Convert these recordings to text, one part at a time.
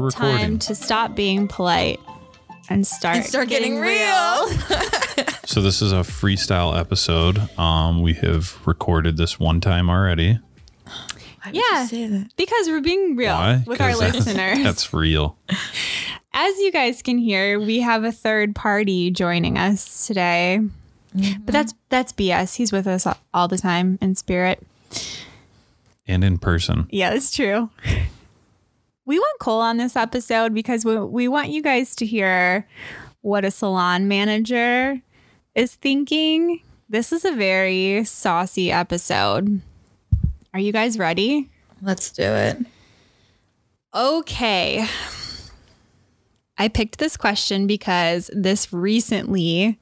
We're. Time to stop being polite and start, And start getting real. So this is a freestyle episode. Um, we have recorded this one time already. Why would Yeah. you say that? because we're being real Why? with our that's- listeners. That's real. As you guys can hear, we have a third party joining us today. But that's that's BS. He's with us all the time in spirit. And in person. Yeah, that's true. We want Cole on this episode because we, we want you guys to hear what a salon manager is thinking. This is a very saucy episode. Are you guys ready? Let's do it. Okay. I picked this question because this recently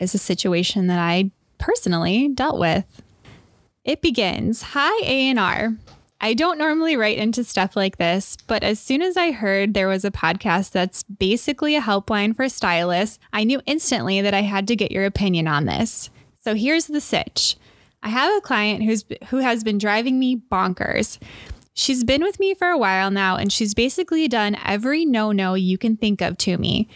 is a situation that I personally dealt with. It begins, "Hi A&R. I don't normally write into stuff like this, but as soon as I heard there was a podcast that's basically a helpline for stylists, I knew instantly that I had to get your opinion on this. So here's the sitch. I have a client who's who has been driving me bonkers. She's been with me for a while now, and she's basically done every no no you can think of to me.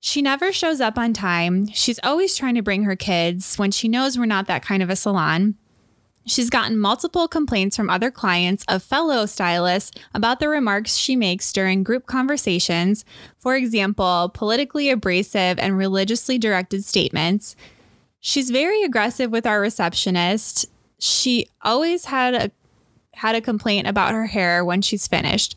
She never shows up on time. She's always trying to bring her kids when she knows we're not that kind of a salon. She's gotten multiple complaints from other clients of fellow stylists about the remarks she makes during group conversations. For example, politically abrasive and religiously directed statements. She's very aggressive with our receptionist. She always had a had a complaint about her hair when she's finished.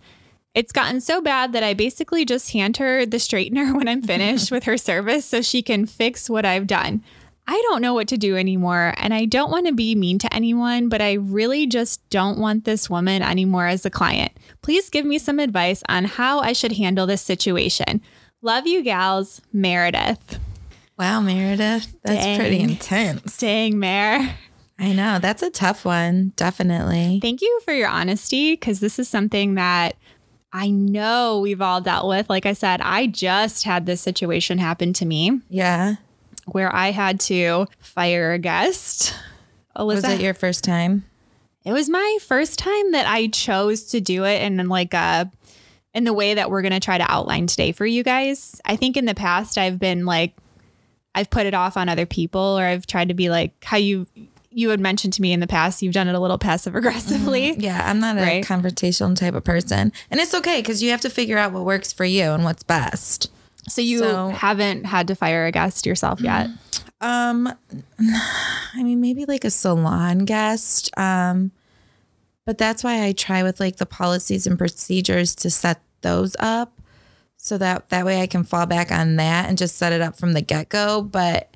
It's gotten so bad that I basically just hand her the straightener when I'm finished with her service so she can fix what I've done. I don't know what to do anymore, and I don't want to be mean to anyone, but I really just don't want this woman anymore as a client. Please give me some advice on how I should handle this situation. Love you, gals, Meredith. Wow, Meredith. That's Dang. pretty intense. Dang, Mare. I know. That's a tough one. Definitely. Thank you for your honesty because this is something that I know we've all dealt with. Like I said, I just had this situation happen to me Yeah. Where I had to fire a guest. Alyssa, Was it your first time? it was my first time that I chose to do it and in like a in the way that we're going to try to outline today for you guys. I think in the past I've been like I've put it off on other people or I've tried to be like how you you had mentioned to me in the past you've done it a little passive aggressively. Mm-hmm. Yeah, I'm not a Right. confrontational type of person. And it's okay because you have to figure out what works for you and what's best. So you So- haven't had to fire a guest yourself yet. Um, I mean, maybe like a salon guest. Um, but that's why I try with like the policies and procedures to set those up so that that way I can fall back on that and just set it up from the get go. But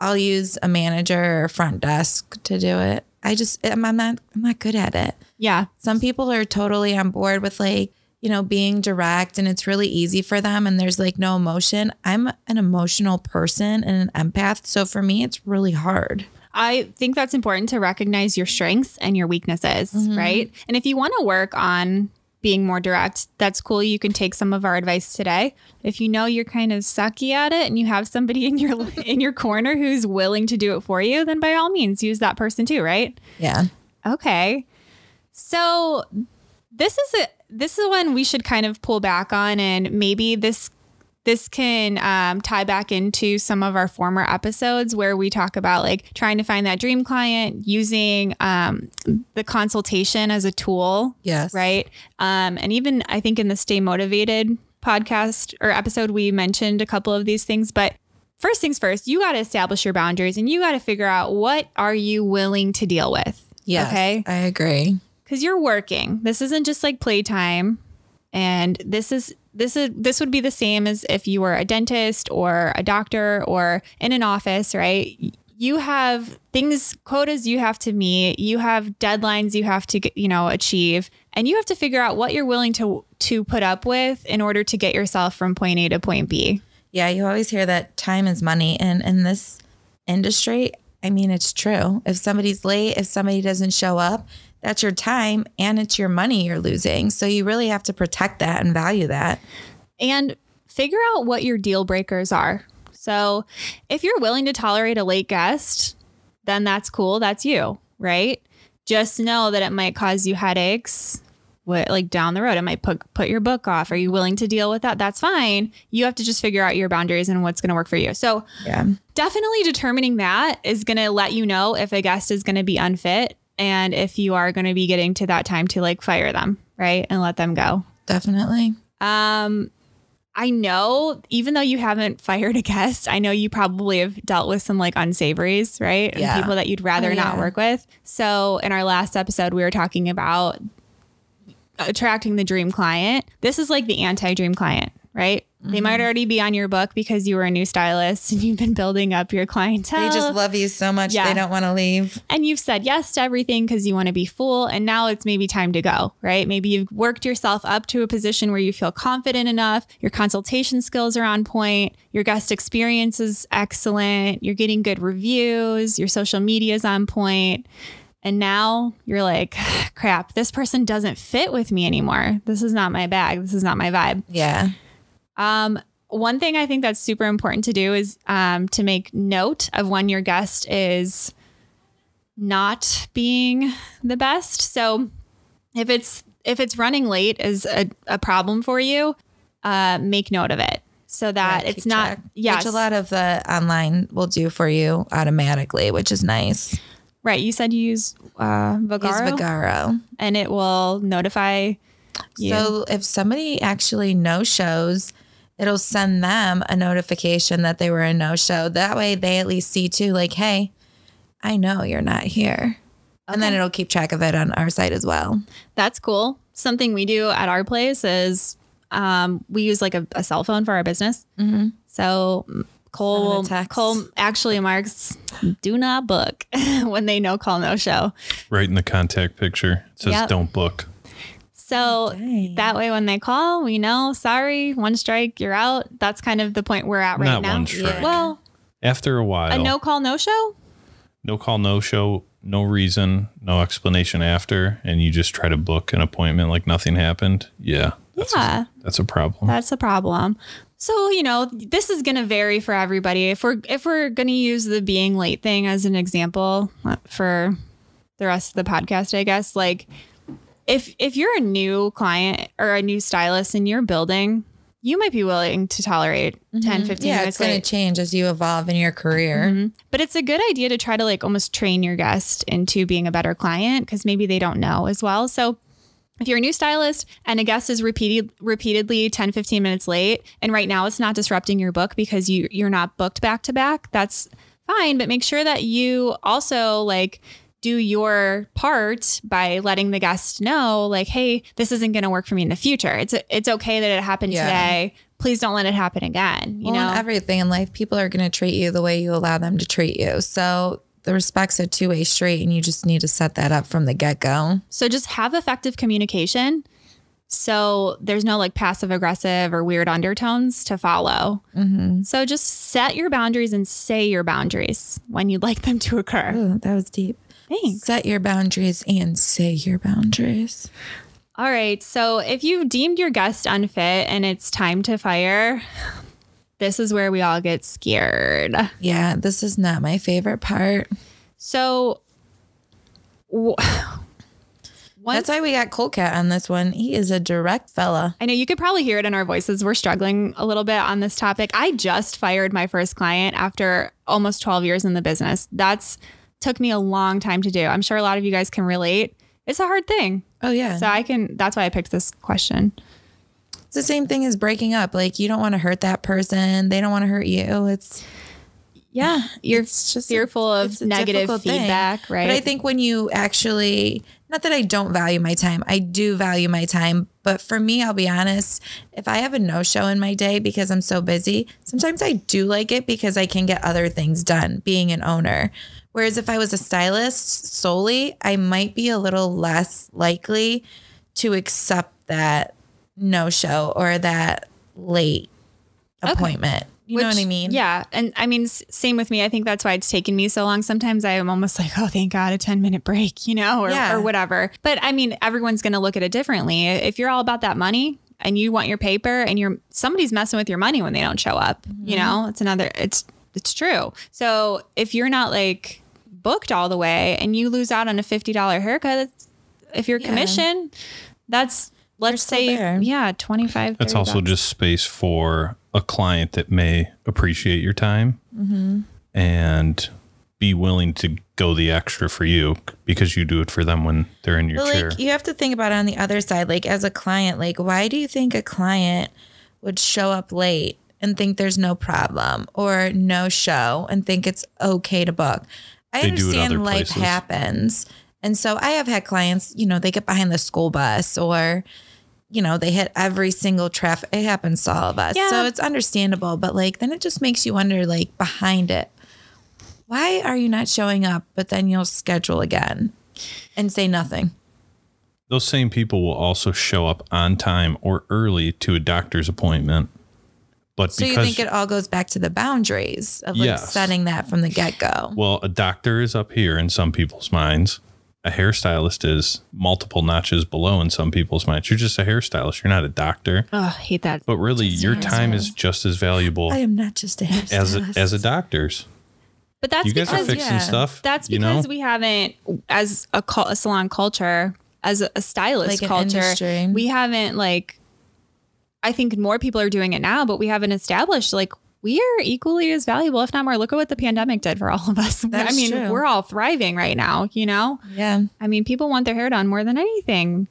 I'll use a manager or front desk to do it. I just I'm not I'm not good at it. Yeah. Some people are totally on board with like, you know, being direct and it's really easy for them and there's like no emotion. I'm an emotional person and an empath. So for me, it's really hard. I think that's important to recognize your strengths and your weaknesses, mm-hmm. right? And if you want to work on being more direct, that's cool. You can take some of our advice today. If you know you're kind of sucky at it and you have somebody in your in your corner who's willing to do it for you, then by all means use that person too, right? Yeah. Okay. So this is a this is one we should kind of pull back on and maybe this this can um, tie back into some of our former episodes where we talk about like trying to find that dream client using um, the consultation as a tool Yes. right um, and even i think in the stay motivated podcast or episode we mentioned a couple of these things but first things first you got to establish your boundaries and you got to figure out what are you willing to deal with Yes. okay I agree. Because you're working. This isn't just like playtime, and this is this is this would be the same as if you were a dentist or a doctor or in an office, right? You have things quotas you have to meet. You have deadlines you have to you know achieve, and you have to figure out what you're willing to to put up with in order to get yourself from point A to point B. Yeah. You always hear that time is money. And in this industry, I mean, it's true. If somebody's late, if somebody doesn't show up, that's your time and it's your money you're losing. So you really have to protect that and value that. and figure out what your deal breakers are. So, if you're willing to tolerate a late guest, then that's cool. That's you, right? Just know that it might cause you headaches what like down the road it might put put your book off. Are you willing to deal with that? That's fine. You have to just figure out your boundaries and what's going to work for you. So Yeah. definitely determining that is going to let you know if a guest is going to be unfit and if you are going to be getting to that time to like fire them, right? And let them go. Definitely. Um I know even though you haven't fired a guest, I know you probably have dealt with some like unsavories, right? Yeah. And people that you'd rather Oh, not work with. So in our last episode we were talking about attracting the dream client. This is like the anti-dream client, right? They Mm-hmm. might already be on your book because you were a new stylist and you've been building up your clientele. They just love you so much Yeah. they don't want to leave. and you've said yes to everything because you want to be full and now it's maybe time to go right maybe you've worked yourself up to a position where you feel confident enough your consultation skills are on point your guest experience is excellent you're getting good reviews your social media is on point and now you're like crap this person doesn't fit with me anymore this is not my bag this is not my vibe Yeah. Um, one thing I think that's super important to do is um, to make note of when your guest is not being the best. So if it's if it's running late is a, a problem for you, uh, make note of it so that Yeah, it's not yeah. Which a lot of the online will do for you automatically, which is nice. right. You said you use uh, Use and it will notify you. So if somebody actually no shows, it'll send them a notification that they were a no show. That way they at least see too, like, hey, I know you're not here. And then it'll keep track of it on our site as well. That's cool. Something we do at our place is um, we use like a, a cell phone for our business. So mm, Cole, Send will- a text. Cole actually marks do not book when they know call no show. Right in the contact picture. It says Yep. don't book. So Dang. that way, when they call, we know. Sorry, one strike, you're out. That's kind of the point we're at right Not now. one strike. Well, After a while, a no call no show. no call, no show, no reason, no explanation after, and you just try to book an appointment like nothing happened. Yeah. That's Yeah. A, that's a problem. That's a problem. So, you know, this is going to vary for everybody. If we're if we're going to use the being late thing as an example uh, for the rest of the podcast, I guess, like if if you're a new client or a new stylist in your building, you might be willing to tolerate 10, 15 Yeah, minutes it's going to change as you evolve in your career. Mm-hmm. But it's a good idea to try to like almost train your guest into being a better client because maybe they don't know as well. So if you're a new stylist and a guest is repeated repeatedly 10 15 minutes late and right now it's not disrupting your book because you you're not booked back to back, that's fine, but make sure that you also like do your part by letting the guest know like hey, this isn't going to work for me in the future. It's it's okay that it happened Yeah. today. Please don't let it happen again, you well, know. in everything in life, people are going to treat you the way you allow them to treat you. So the respect's a two way street, and you just need to set that up from the get go. So just have effective communication. So there's no like passive aggressive or weird undertones to follow. Mm-hmm. So just set your boundaries and say your boundaries when you'd like them to occur. Ooh, that was deep. Thanks. Set your boundaries and say your boundaries. All right. So if you've deemed your guest unfit and it's time to fire, this is where we all get scared. Yeah, this is not my favorite part. So w- That's why we got Cole Cat on this one. He is a direct fella. I know you could probably hear it in our voices. We're struggling a little bit on this topic. I just fired my first client after almost 12 years in the business. That's took me a long time to do. I'm sure a lot of you guys can relate. It's a hard thing. Oh yeah, So I can that's why I picked this question. it's the same thing as breaking up. Like you don't want to hurt that person. They don't want to hurt you. It's Yeah, you're it's just fearful of negative difficult thing. feedback, right? But I think when you actually, not that I don't value my time, I do value my time. But for me, I'll be honest, if I have a no show in my day because I'm so busy, sometimes I do like it because I can get other things done being an owner. Whereas if I was a stylist solely, I might be a little less likely to accept that no show or that late appointment. You know what I mean? Yeah. And I mean, s- same with me. I think that's why it's taken me so long. Sometimes I am almost like, oh, thank God, a 10 minute break, you know, or, Yeah. or whatever. But I mean, everyone's going to look at it differently. If you're all about that money and you want your paper and you're somebody's messing with your money when they don't show up, you mm-hmm. know, it's another, it's, it's true. So if you're not like booked all the way and you lose out on a $50 haircut, that's- if you're Yeah. commission, That's let's say there. yeah, 25 That's also bucks. just space for a client that may appreciate your time Mm-hmm. and be willing to go the extra for you because you do it for them when they're in your But chair. like you have to think about it on the other side. Like as a client, like why do you think a client would show up late and think there's no problem or no show and think it's okay to book? I They understand other life places. happens. And so I have had clients, you know, they get behind the school bus or you know, they hit every single traffic. It happens to all of us. Yeah. So it's understandable, but like then it just makes you wonder like behind it. Why are you not showing up but then you'll schedule again and say nothing? Those same people will also show up on time or early to a doctor's appointment. But So you think it all goes back to the boundaries of like Yes. setting that from the get go? well, a doctor is up here in some people's minds. A hairstylist is multiple notches below in some people's minds. You're just a hairstylist. You're not a doctor. oh, I hate that. But really, your time is just as valuable I am not just a hairstylist. as a, as a doctor's. But that's You guys are because fixing yeah. stuff. that's you know? because we haven't as a, a salon culture as a, a stylist Like culture industry. we haven't like i think more people are doing it now but we haven't established like we are equally as valuable if not more look at what the pandemic did for all of us i mean true. we're all thriving right now you know yeah. I mean, people want their hair done more than anything.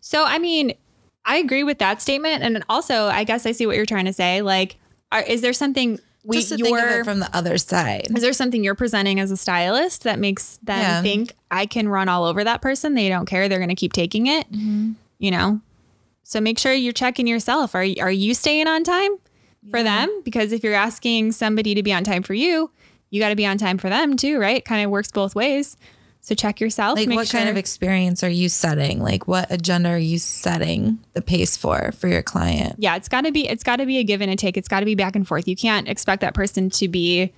So, I mean, I agree with that statement. And also, I guess I see what you're trying to say. Like, are, is there something we Just to think of it from the other side. is there something you're presenting as a stylist that makes them Yeah. think I can run all over that person? They don't care. They're going to keep taking it. Mm-hmm. You know. So make sure you're checking yourself. Are are you staying on time for them? Because if you're asking somebody to be on time for you, you got to be on time for them too, right? Kind of works both ways. So check yourself. Like what kind of experience are you setting? Like what agenda are you setting the pace for for your client? yeah, it's got to be it's got to be a give and a take. It's got to be back and forth. You can't expect that person to be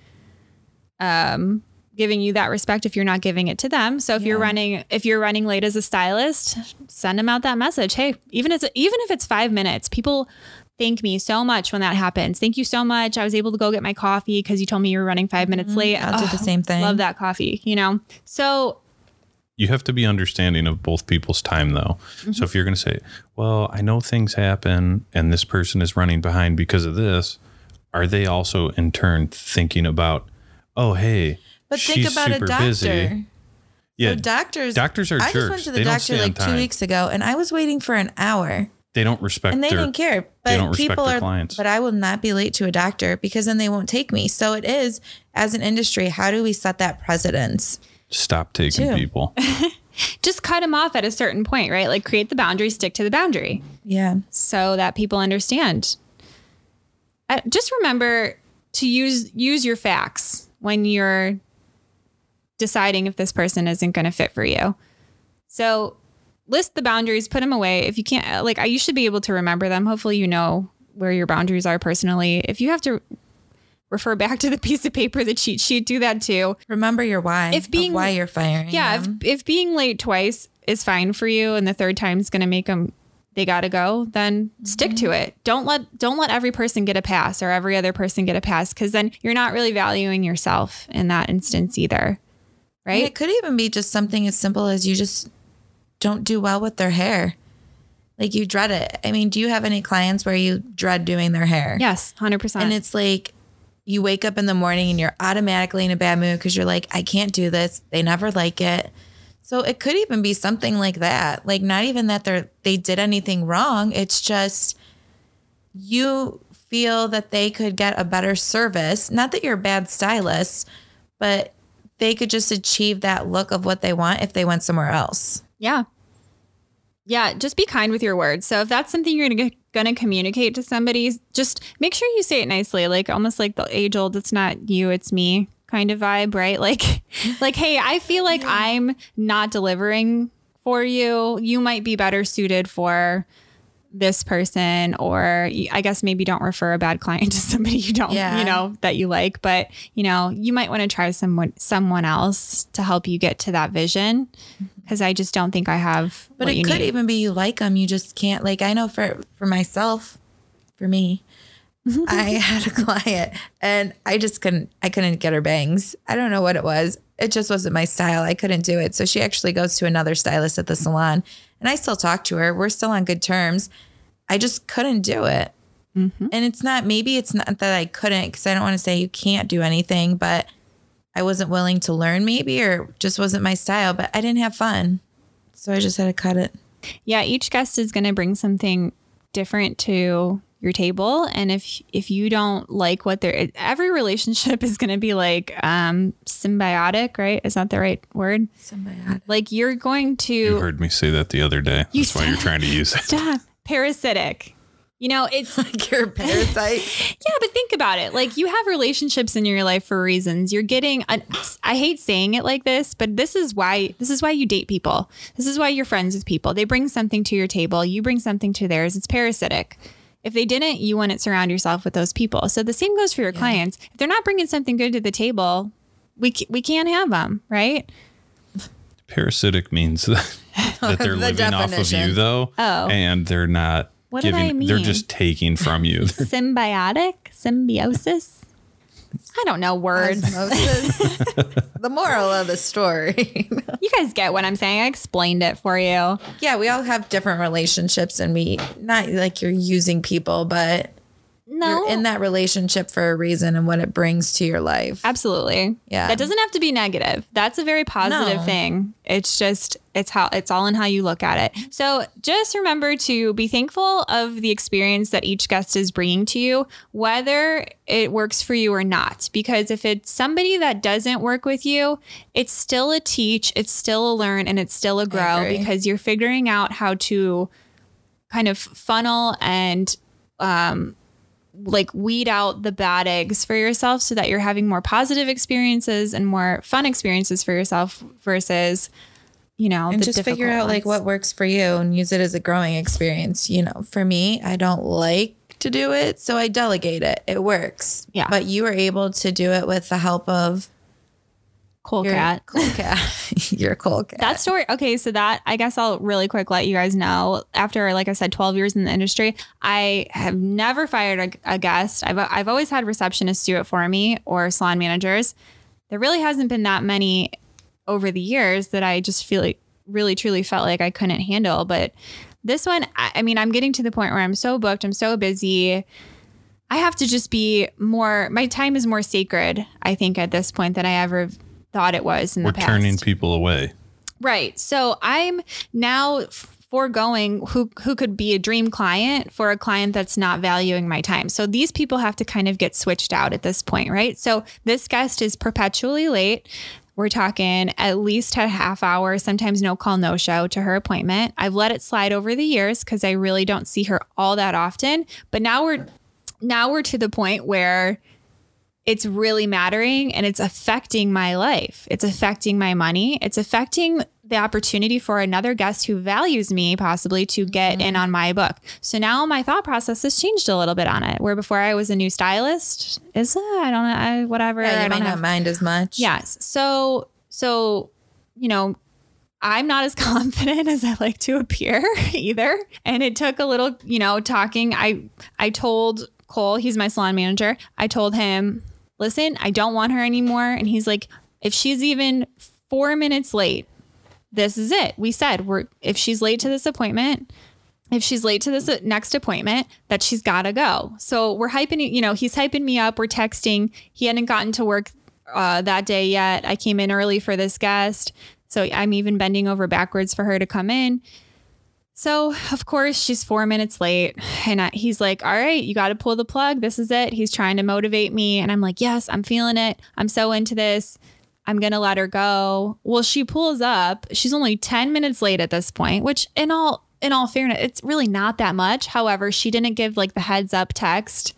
um giving you that respect if you're not giving it to them. So if you're running if you're running late as a stylist, send them out that message. Hey, even as even if it's 5 minutes, people thank me so much when that happens. Thank you so much. I was able to go get my coffee cuz you told me you were running 5 minutes mm-hmm. late. I'll do the Oh, same thing. Love that coffee, you know. So you have to be understanding of both people's time though so if you're going to say well i know things happen and this person is running behind because of this are they also in turn thinking about oh hey But think she's about a doctor. busy yeah So doctors doctors are I just went to the They doctor like two weeks ago and I was waiting for an hour. they don't respect and they their didn't care. But they don't respect people their are, clients. but I will not be late to a doctor because then they won't take me. So it is as an industry, how do we set that precedence? stop taking Two. people just cut them off at a certain point, right? Like create the boundary, stick to the boundary. Yeah. so that people understand. Uh, just remember to use use your facts when you're deciding if this person isn't going to fit for you. So list the boundaries, put them away. If you can't, like, you should be able to remember them. Hopefully, you know where your boundaries are personally. If you have to refer back to the piece of paper, the cheat sheet, do that too. Remember your why. If being- why you're firing. Yeah, if, if being late twice is fine for you, and the third time is going to make them they got to go, then stick to mm-hmm. it. Don't let don't let every person get a pass or every other person get a pass because then you're not really valuing yourself in that instance either, And it could even be just something as simple as you just don't do well with their hair. Like you dread it. I mean, do you have any clients where you dread doing their hair? yes, hundred percent. And it's like you wake up in the morning and you're automatically in a bad mood because you're like, I can't do this. They never like it. So it could even be something like that. Like not even that they're they did anything wrong. It's just you feel that they could get a better service. Not that you're a bad stylist, but they could just achieve that look of what they want if they went somewhere else. Yeah. Yeah, just be kind with your words. So if that's something you're gonna gonna communicate to somebody, just make sure you say it nicely, like almost like the age old "it's not you, it's me" kind of vibe, right? Like, like, hey, I feel like I'm not delivering for you. You might be better suited for this person, or i guess maybe don't refer a bad client to somebody you don't, Yeah. you know, that you like. But you know, you might want to try someone someone else to help you get to that vision mm-hmm. because I just don't think I have. But it could need. even be you like them, you just can't. Like I know for for myself, for me, I had a client and I just couldn't I couldn't get her bangs. I don't know what it was. It just wasn't my style. I couldn't do it. So she actually goes to another stylist at the salon and I still talk to her. We're still on good terms. I just couldn't do it. And it's not maybe it's not that I couldn't cuz I don't want to say you can't do anything, but I wasn't willing to learn maybe or just wasn't my style, but I didn't have fun. So I just had to cut it. Yeah, each guest is going to bring something different to your table and if if you don't like what they're every relationship is going to be like um symbiotic right is that the right word Symbiotic. like you're going to You heard me say that the other day. You That's why you're trying to use it. stop parasitic you know it's Like you're a parasite. Yeah, but think about it. Like you have relationships in your life for reasons. You're getting an, I hate saying it like this, but this is why this is why you date people. This is why you're friends with people. They bring something to your table, you bring something to theirs. It's parasitic. If they didn't, you wouldn't surround yourself with those people. So the same goes for your clients. If they're not bringing something good to the table, we ca- we can't have them, right? Parasitic means that, that they're The living off of you, though. Oh. And they're not What did I mean? they're just taking from you. Symbiotic, symbiosis. I don't know words. Osmosis. the moral of the story. You guys get what I'm saying. I explained it for you. yeah, we all have different relationships and we not like you're using people, but No, you're in that relationship for a reason and what it brings to your life. Absolutely. Yeah. That doesn't have to be negative. That's a very positive No. thing. It's just it's how it's all in how you look at it. So just remember to be thankful of the experience that each guest is bringing to you, whether it works for you or not. Because if it's somebody that doesn't work with you, it's still a teach, it's still a learn, and it's still a grow because you're figuring out how to kind of funnel and um, like weed out the bad eggs for yourself so that you're having more positive experiences and more fun experiences for yourself versus you know and just figure out like what works for you and use it as a growing experience. You know, for me, I don't like to do it, so I delegate it. It works. Yeah. But you were able to do it with the help of cool your cat cool cat. your cool cat. that story okay so that i guess i'll really quick let you guys know after like i said 12 years in the industry i have never fired a, a guest I've, I've always had receptionists do it for me or salon managers there really hasn't been that many over the years that i just feel like really truly felt like i couldn't handle but this one I, I mean i'm getting to the point where i'm so booked i'm so busy I have to just be more, my time is more sacred, I think, at this point than I ever thought it was in We're the past. turning people away. Right. So I'm now foregoing who who could be a dream client for a client that's not valuing my time. So these people have to kind of get switched out at this point, right? So this guest is perpetually late. We're talking at least a half hour, sometimes no call, no show to her appointment. I've let it slide over the years because I really don't see her all that often. But now we're now we're to the point where it's really mattering and it's affecting my life. It's affecting my money. It's affecting the opportunity for another guest who values me possibly to get in mm-hmm. on my book. So now my thought process has changed a little bit on it. Where before I was a new stylist, is it? I don't know, I, whatever. yeah, I don't not mind as much. Yes. So, so, you know, I'm not as confident as I like to appear either. And it took a little, you know, talking. I I told Cole, he's my salon manager. I told him, "Listen, I don't want her anymore." And he's like, "If she's even 4 minutes late, this is it. We said we're if she's late to this appointment, if she's late to this next appointment, that she's got to go. So we're hyping, you know, he's hyping me up. We're texting. He hadn't gotten to work uh, that day yet. I came in early for this guest. So I'm even bending over backwards for her to come in. So, of course, she's four minutes late. And he's like, All right, you got to pull the plug. This is it. He's trying to motivate me. And I'm like, Yes, I'm feeling it. I'm so into this. I'm going to let her go. Well, she pulls up. She's only 10 minutes late at this point, which in all in all fairness, it's really not that much. However, she didn't give like the heads up text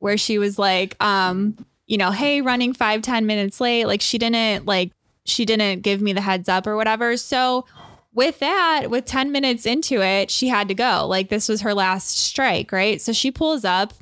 where she was like, um, you know, hey, running five ten minutes late. Like she didn't like she didn't give me the heads up or whatever. So with that, with 10 minutes into it, she had to go. Like this was her last strike, right? So she pulls up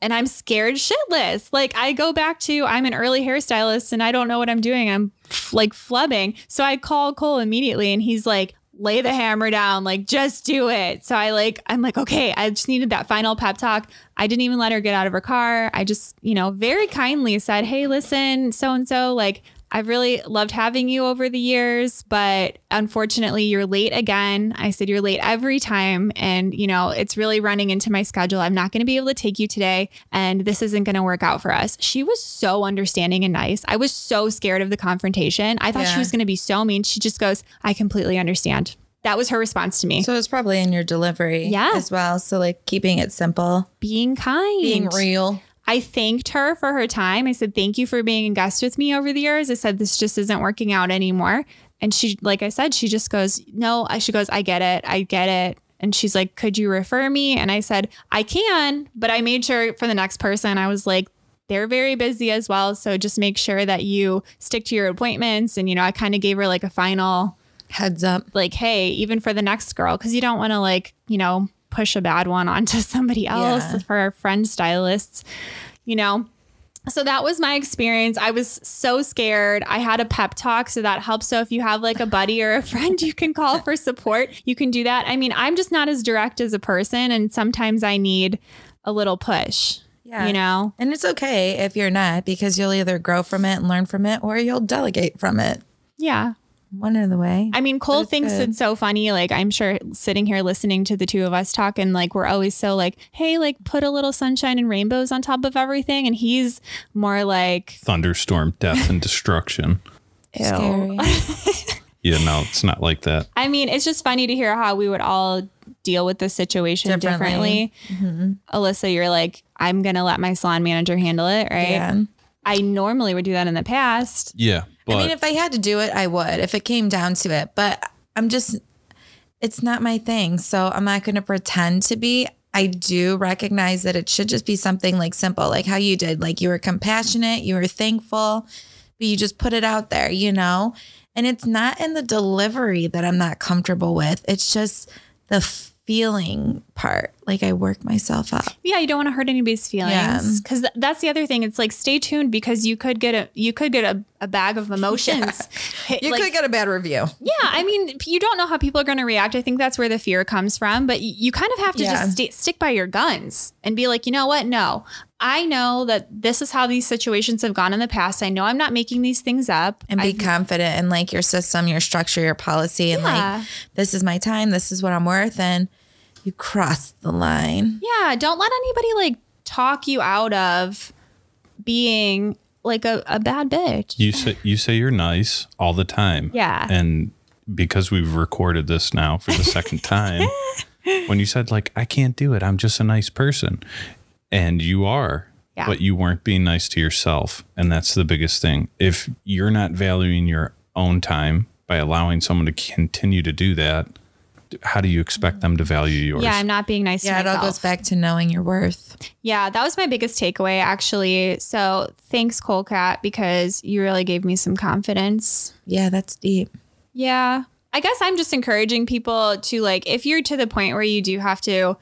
and I'm scared shitless. Like I go back to I'm an early hairstylist and I don't know what I'm doing. I'm like flubbing. So I call Cole immediately and he's like, lay the hammer down, like just do it. So I like, I'm like, okay, I just needed that final pep talk. I didn't even let her get out of her car. I just, you know, very kindly said, hey, listen, so and so, like, I've really loved having you over the years, but unfortunately, you're late again. I said, You're late every time. And, you know, it's really running into my schedule. I'm not going to be able to take you today. And this isn't going to work out for us. She was so understanding and nice. I was so scared of the confrontation. I thought she was going to be so mean. She just goes, I completely understand. That was her response to me. So it's probably in your delivery Yeah. as well. So like keeping it simple, being kind, being real. I thanked her for her time. I said, Thank you for being a guest with me over the years. I said, This just isn't working out anymore. And she, like I said, she just goes, No, she goes, I get it. I get it. And she's like, Could you refer me? And I said, I can. But I made sure for the next person, I was like, they're very busy as well. So just make sure that you stick to your appointments. And, you know, I kind of gave her like a final, Heads up. like, hey, even for the next girl, because you don't want to, like, you know, push a bad one onto somebody else Yeah. for our friend stylists, you know. So that was my experience. I was so scared. I had a pep talk, so that helps. So if you have like a buddy or a friend you can call for support, you can do that. I mean, I'm just not as direct as a person, and sometimes I need a little push. Yeah. You know? And it's okay if you're not because you'll either grow from it and learn from it or you'll delegate from it. Yeah. One of the way. I mean, Cole it's thinks good. it's so funny. Like, I'm sure sitting here listening to the two of us talk, and like, we're always so like, hey, like, put a little sunshine and rainbows on top of everything. And he's more like, Thunderstorm, death, and destruction. ew. Yeah, no, it's not like that. I mean, it's just funny to hear how we would all deal with the situation differently. Differently. Mm-hmm. Alyssa, you're like, I'm going to let my salon manager handle it, right? Yeah. I normally would do that in the past. Yeah, but I mean, if I had to do it, I would if it came down to it. But I'm just, it's not my thing. So I'm not going to pretend to be. I do recognize that it should just be something like simple, like how you did. Like you were compassionate, you were thankful, but you just put it out there, you know? And it's not in the delivery that I'm not comfortable with. It's just the feeling part. Like I work myself up. Yeah, you don't want to hurt anybody's feelings because th- that's the other thing. It's like stay tuned because you could get a you could get a, a bag of emotions. Hit- You like- could get a bad review. Yeah, I mean, you don't know how people are going to react. I think that's where the fear comes from. But y- you kind of have to Yeah. just sti stick by your guns and be like, you know what? No, I know that this is how these situations have gone in the past. I know I'm not making these things up. and be I've- confident in like your system, your structure, your policy, and Yeah. like this is my time, this is what I'm worth, and you cross the line. yeah, don't let anybody like talk you out of being like a, a bad bitch. you say you say you're nice all the time. Yeah. And because we've recorded this now for the second time, when you said like I can't do it, I'm just a nice person. And you are. Yeah. But you weren't being nice to yourself. And that's the biggest thing. If you're not valuing your own time by allowing someone to continue to do that, how do you expect them to value yours? Yeah, I'm not being nice to myself. Yeah, to it all goes back to knowing your worth. Yeah, that was my biggest takeaway actually. So thanks, Cole Cat, because you really gave me some confidence. Yeah, that's deep. Yeah. I guess I'm just encouraging people to like if you're to the point where you do have to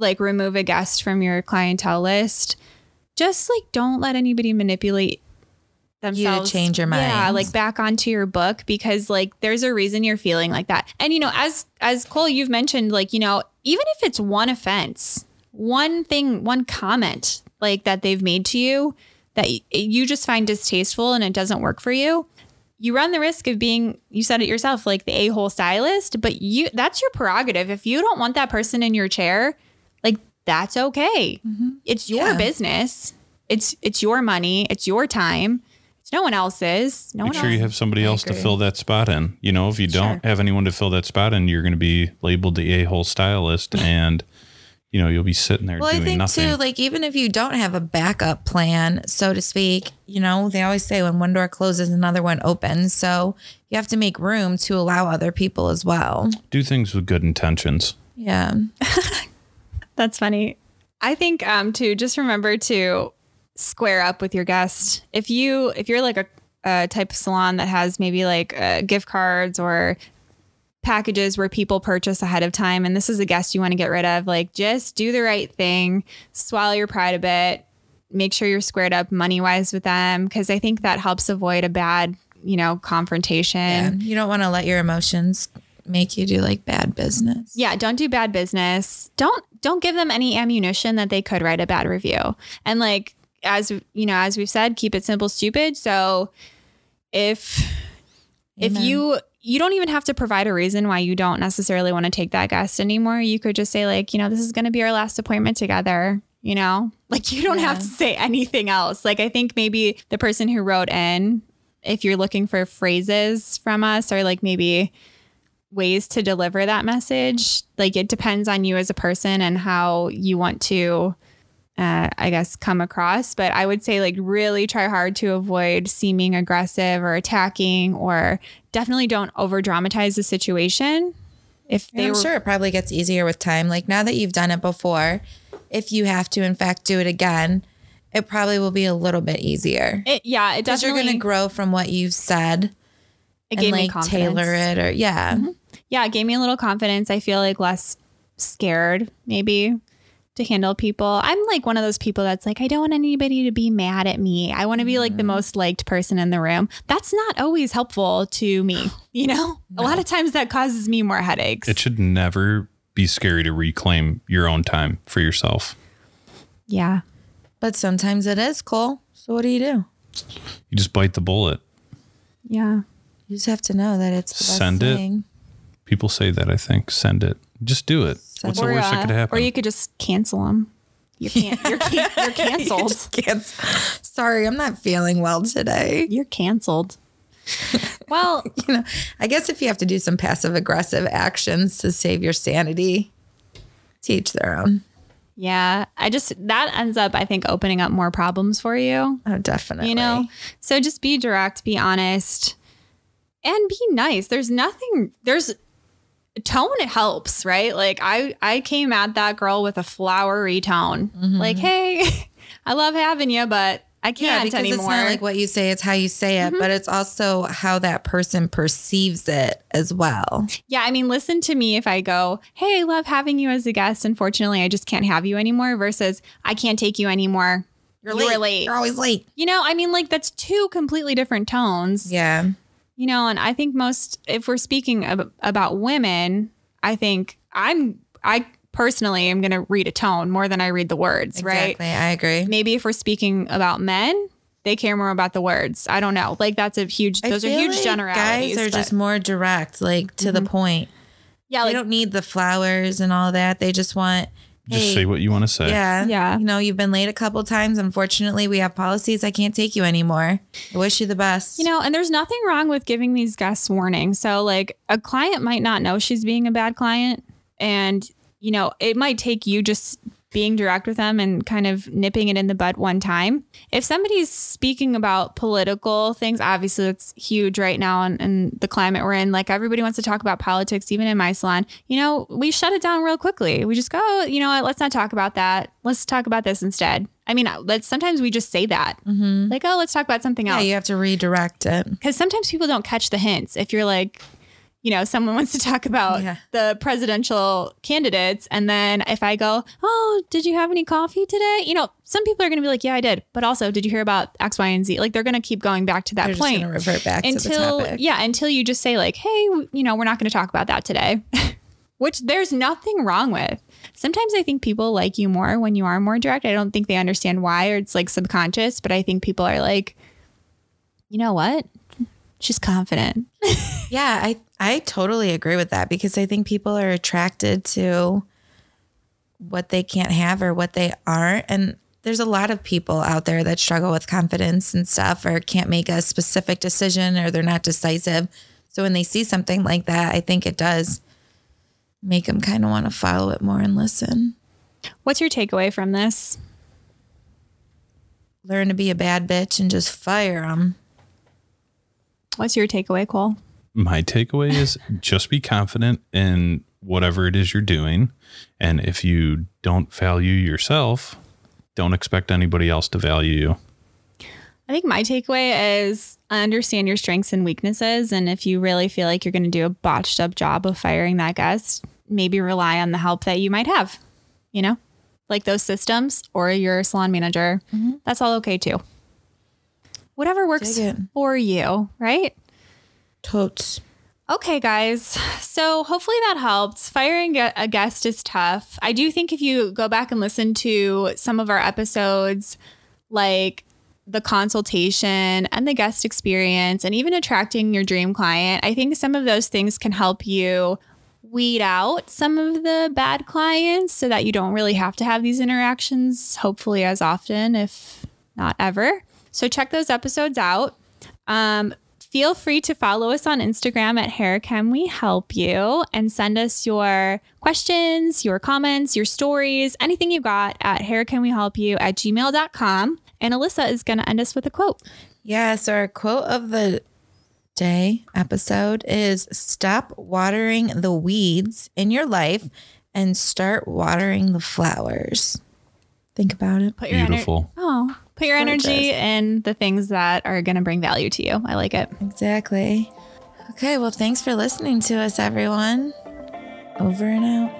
like remove a guest from your clientele list, just like don't let anybody manipulate themselves. To change your mind. Yeah, like back onto your book because like there's a reason you're feeling like that. And you know, as as Cole you've mentioned like, you know, even if it's one offense, one thing, one comment like that they've made to you that you just find distasteful and it doesn't work for you, you run the risk of being you said it yourself like the a-hole stylist but you that's your prerogative if you don't want that person in your chair that's okay mm-hmm. it's your Yeah. business it's it's your money it's your time it's no one else's no Make one sure else you have somebody else to fill that spot in. You know, if you don't Sure. have anyone to fill that spot in, you're going to be labeled the a hole stylist and, you know, you'll be sitting there Well, I doing think nothing. too, like even if you don't have a backup plan, so to speak, you know, they always say when one door closes, another one opens. So you have to make room to allow other people as well. Do things with good intentions. Yeah. That's funny. I think um to just remember to square up with your guest. If you if you're like a, a type of salon that has maybe like uh, gift cards or packages where people purchase ahead of time and this is a guest you want to get rid of, like just do the right thing, swallow your pride a bit, make sure you're squared up money wise with them because I think that helps avoid a bad, you know, confrontation. Yeah. You don't want to let your emotions make you do like bad business. Yeah, don't do bad business. Don't don't give them any ammunition that they could write a bad review. And like as you know, as we've said, keep it simple, stupid. So if if you you don't even have to provide a reason why you don't necessarily want to take that guest anymore. You could just say like, you know, this is going to be our last appointment together, you know? Like you don't have to say anything else. Like I think maybe the person who wrote in if you're looking for phrases from us or like maybe ways to deliver that message, like it depends on you as a person and how you want to uh, I guess, come across. But I would say, like, really try hard to avoid seeming aggressive or attacking, or definitely don't over dramatize the situation. If they I'm were, sure it probably gets easier with time. Like now that you've done it before, if you have to in fact do it again, it probably will be a little bit easier. it, yeah, it Because you're going to grow from what you've said it and like confidence. Mm-hmm. tailor it or yeah. Yeah, it gave me a little confidence. I feel like less scared, maybe. To handle people. I'm like one of those people that's like, I don't want anybody to be mad at me. I want to be like Mm-hmm. the most liked person in the room. That's not always helpful to me, you know? A lot of times that causes me more headaches. It should never be scary to reclaim your own time for yourself. yeah. But sometimes it is, Cole. So what do you do? You just bite the bullet. Yeah. You just have to know that it's the best Send it. thing. People say that, I think. Send it. Just do it. What's the Or, worst that could happen? Or you could just cancel them. You can't. You're, can- you're canceled. Just cancel. Sorry, I'm not feeling well today. You're canceled. Well, You know, I guess if you have to do some passive aggressive actions to save your sanity, teach their own. yeah. I just that ends up, I think, opening up more problems for you. Oh, definitely. You know. So just be direct, be honest, and be nice. There's nothing. There's tone. It helps, right? Like I, I came at that girl with a flowery tone. Mm-hmm. Like, hey, I love having you, but I can't because anymore. it's not like what you say, it's how you say it, mm-hmm. but it's also how that person perceives it as well. Yeah, I mean, listen to me if I go, hey, I love having you as a guest. Unfortunately, I just can't have you anymore, versus I can't take you anymore. You're, late. You're always late. You know, I mean, like that's two completely different tones. Yeah. You know, and I think most, if we're speaking ab- about women, I think I'm, I personally am going to read a tone more than I read the words, right? Exactly. I agree. Maybe if we're speaking about men, they care more about the words. I don't know. Like that's a huge, I those are huge like generalities. Guys are but- just more direct, like to the mm-hmm. point. yeah, they like don't need the flowers and all that. They just want, just hey, say what you want to say. yeah, Yeah. You know, you've been late a couple times. Unfortunately, we have policies. I can't take you anymore. I wish you the best. You know, and there's nothing wrong with giving these guests warning. So, like, a client might not know she's being a bad client. And, you know, it might take you just being direct with them and kind of nipping it in the bud one time. If somebody's speaking about political things, obviously it's huge right now in, in the climate we're in. Like, everybody wants to talk about politics, even in my salon. You know, we shut it down real quickly. We just go, "Oh, you know what, let's not talk about that. Let's talk about this instead. I mean, uh, let's sometimes we just say that. Mm-hmm. Like, oh, let's talk about something yeah, else you have to redirect it. because sometimes people don't catch the hints. If you're like, you know, someone wants to talk about Yeah. the presidential candidates, and then if I go, oh, did you have any coffee today? You know, some people are going to be like, yeah, I did. But also, did you hear about X, Y, and Z? Like they're going to keep going back to that They're point revert back to the until, yeah, until you just say like, hey, you know, we're not going to talk about that today. Which there's nothing wrong with. Sometimes I think people like you more when you are more direct. I don't think they understand why, or it's like subconscious, but I think people are like, you know what? She's confident. Yeah, I I totally agree with that because I think people are attracted to what they can't have or what they aren't and there's a lot of people out there that struggle with confidence and stuff or can't make a specific decision or they're not decisive. So when they see something like that, I think it does make them kind of want to follow it more and listen. What's your takeaway from this? Learn to be a bad bitch and just fire them. What's your takeaway, Cole? My takeaway is just be confident in whatever it is you're doing. And if you don't value yourself, don't expect anybody else to value you. I think my takeaway is understand your strengths and weaknesses. And if you really feel like you're going to do a botched up job of firing that guest, maybe rely on the help that you might have, you know, like those systems or your salon manager. Mm-hmm. That's all okay too. Whatever works for you, right? Totes. Okay, guys. So hopefully that helped. Firing a guest is tough. I do think if you go back and listen to some of our episodes, like the consultation and the guest experience, and even attracting your dream client, I think some of those things can help you weed out some of the bad clients so that you don't really have to have these interactions, hopefully, as often, if not ever. So check those episodes out. Um, feel free to follow us on Instagram at Hair Can We Help You and send us your questions, your comments, your stories, anything you got at Hair Can We Help You at gmail.com. And Alyssa is going to end us with a quote. Yeah. So our quote of the day episode is stop watering the weeds in your life and start watering the flowers. Think about it. Put your Beautiful. Ener- oh, put your Gorgeous. energy in the things that are going to bring value to you. I like it. Exactly. Okay. Well, thanks for listening to us, everyone. Over and out.